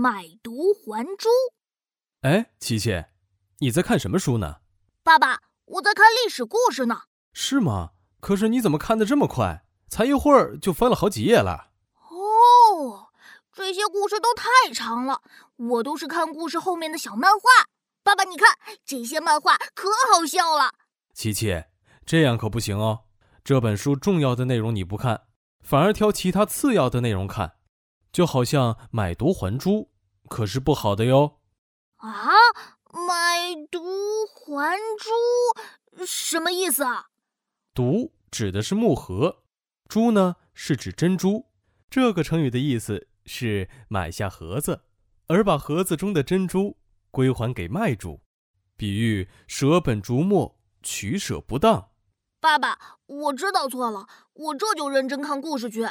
买椟还珠。哎，琪琪，你在看什么书呢？爸爸，我在看历史故事呢。是吗？可是你怎么看得这么快？才一会儿就翻了好几页了。哦，这些故事都太长了，我都是看故事后面的小漫画。爸爸，你看这些漫画可好笑了。琪琪，这样可不行哦。这本书重要的内容你不看，反而挑其他次要的内容看，就好像买椟还珠，可是不好的哟。啊，买椟还珠什么意思啊？椟指的是木盒，珠呢是指珍珠。这个成语的意思是买下盒子，而把盒子中的珍珠归还给卖主，比喻舍本逐末，取舍不当。爸爸，我知道错了，我这就认真看故事去。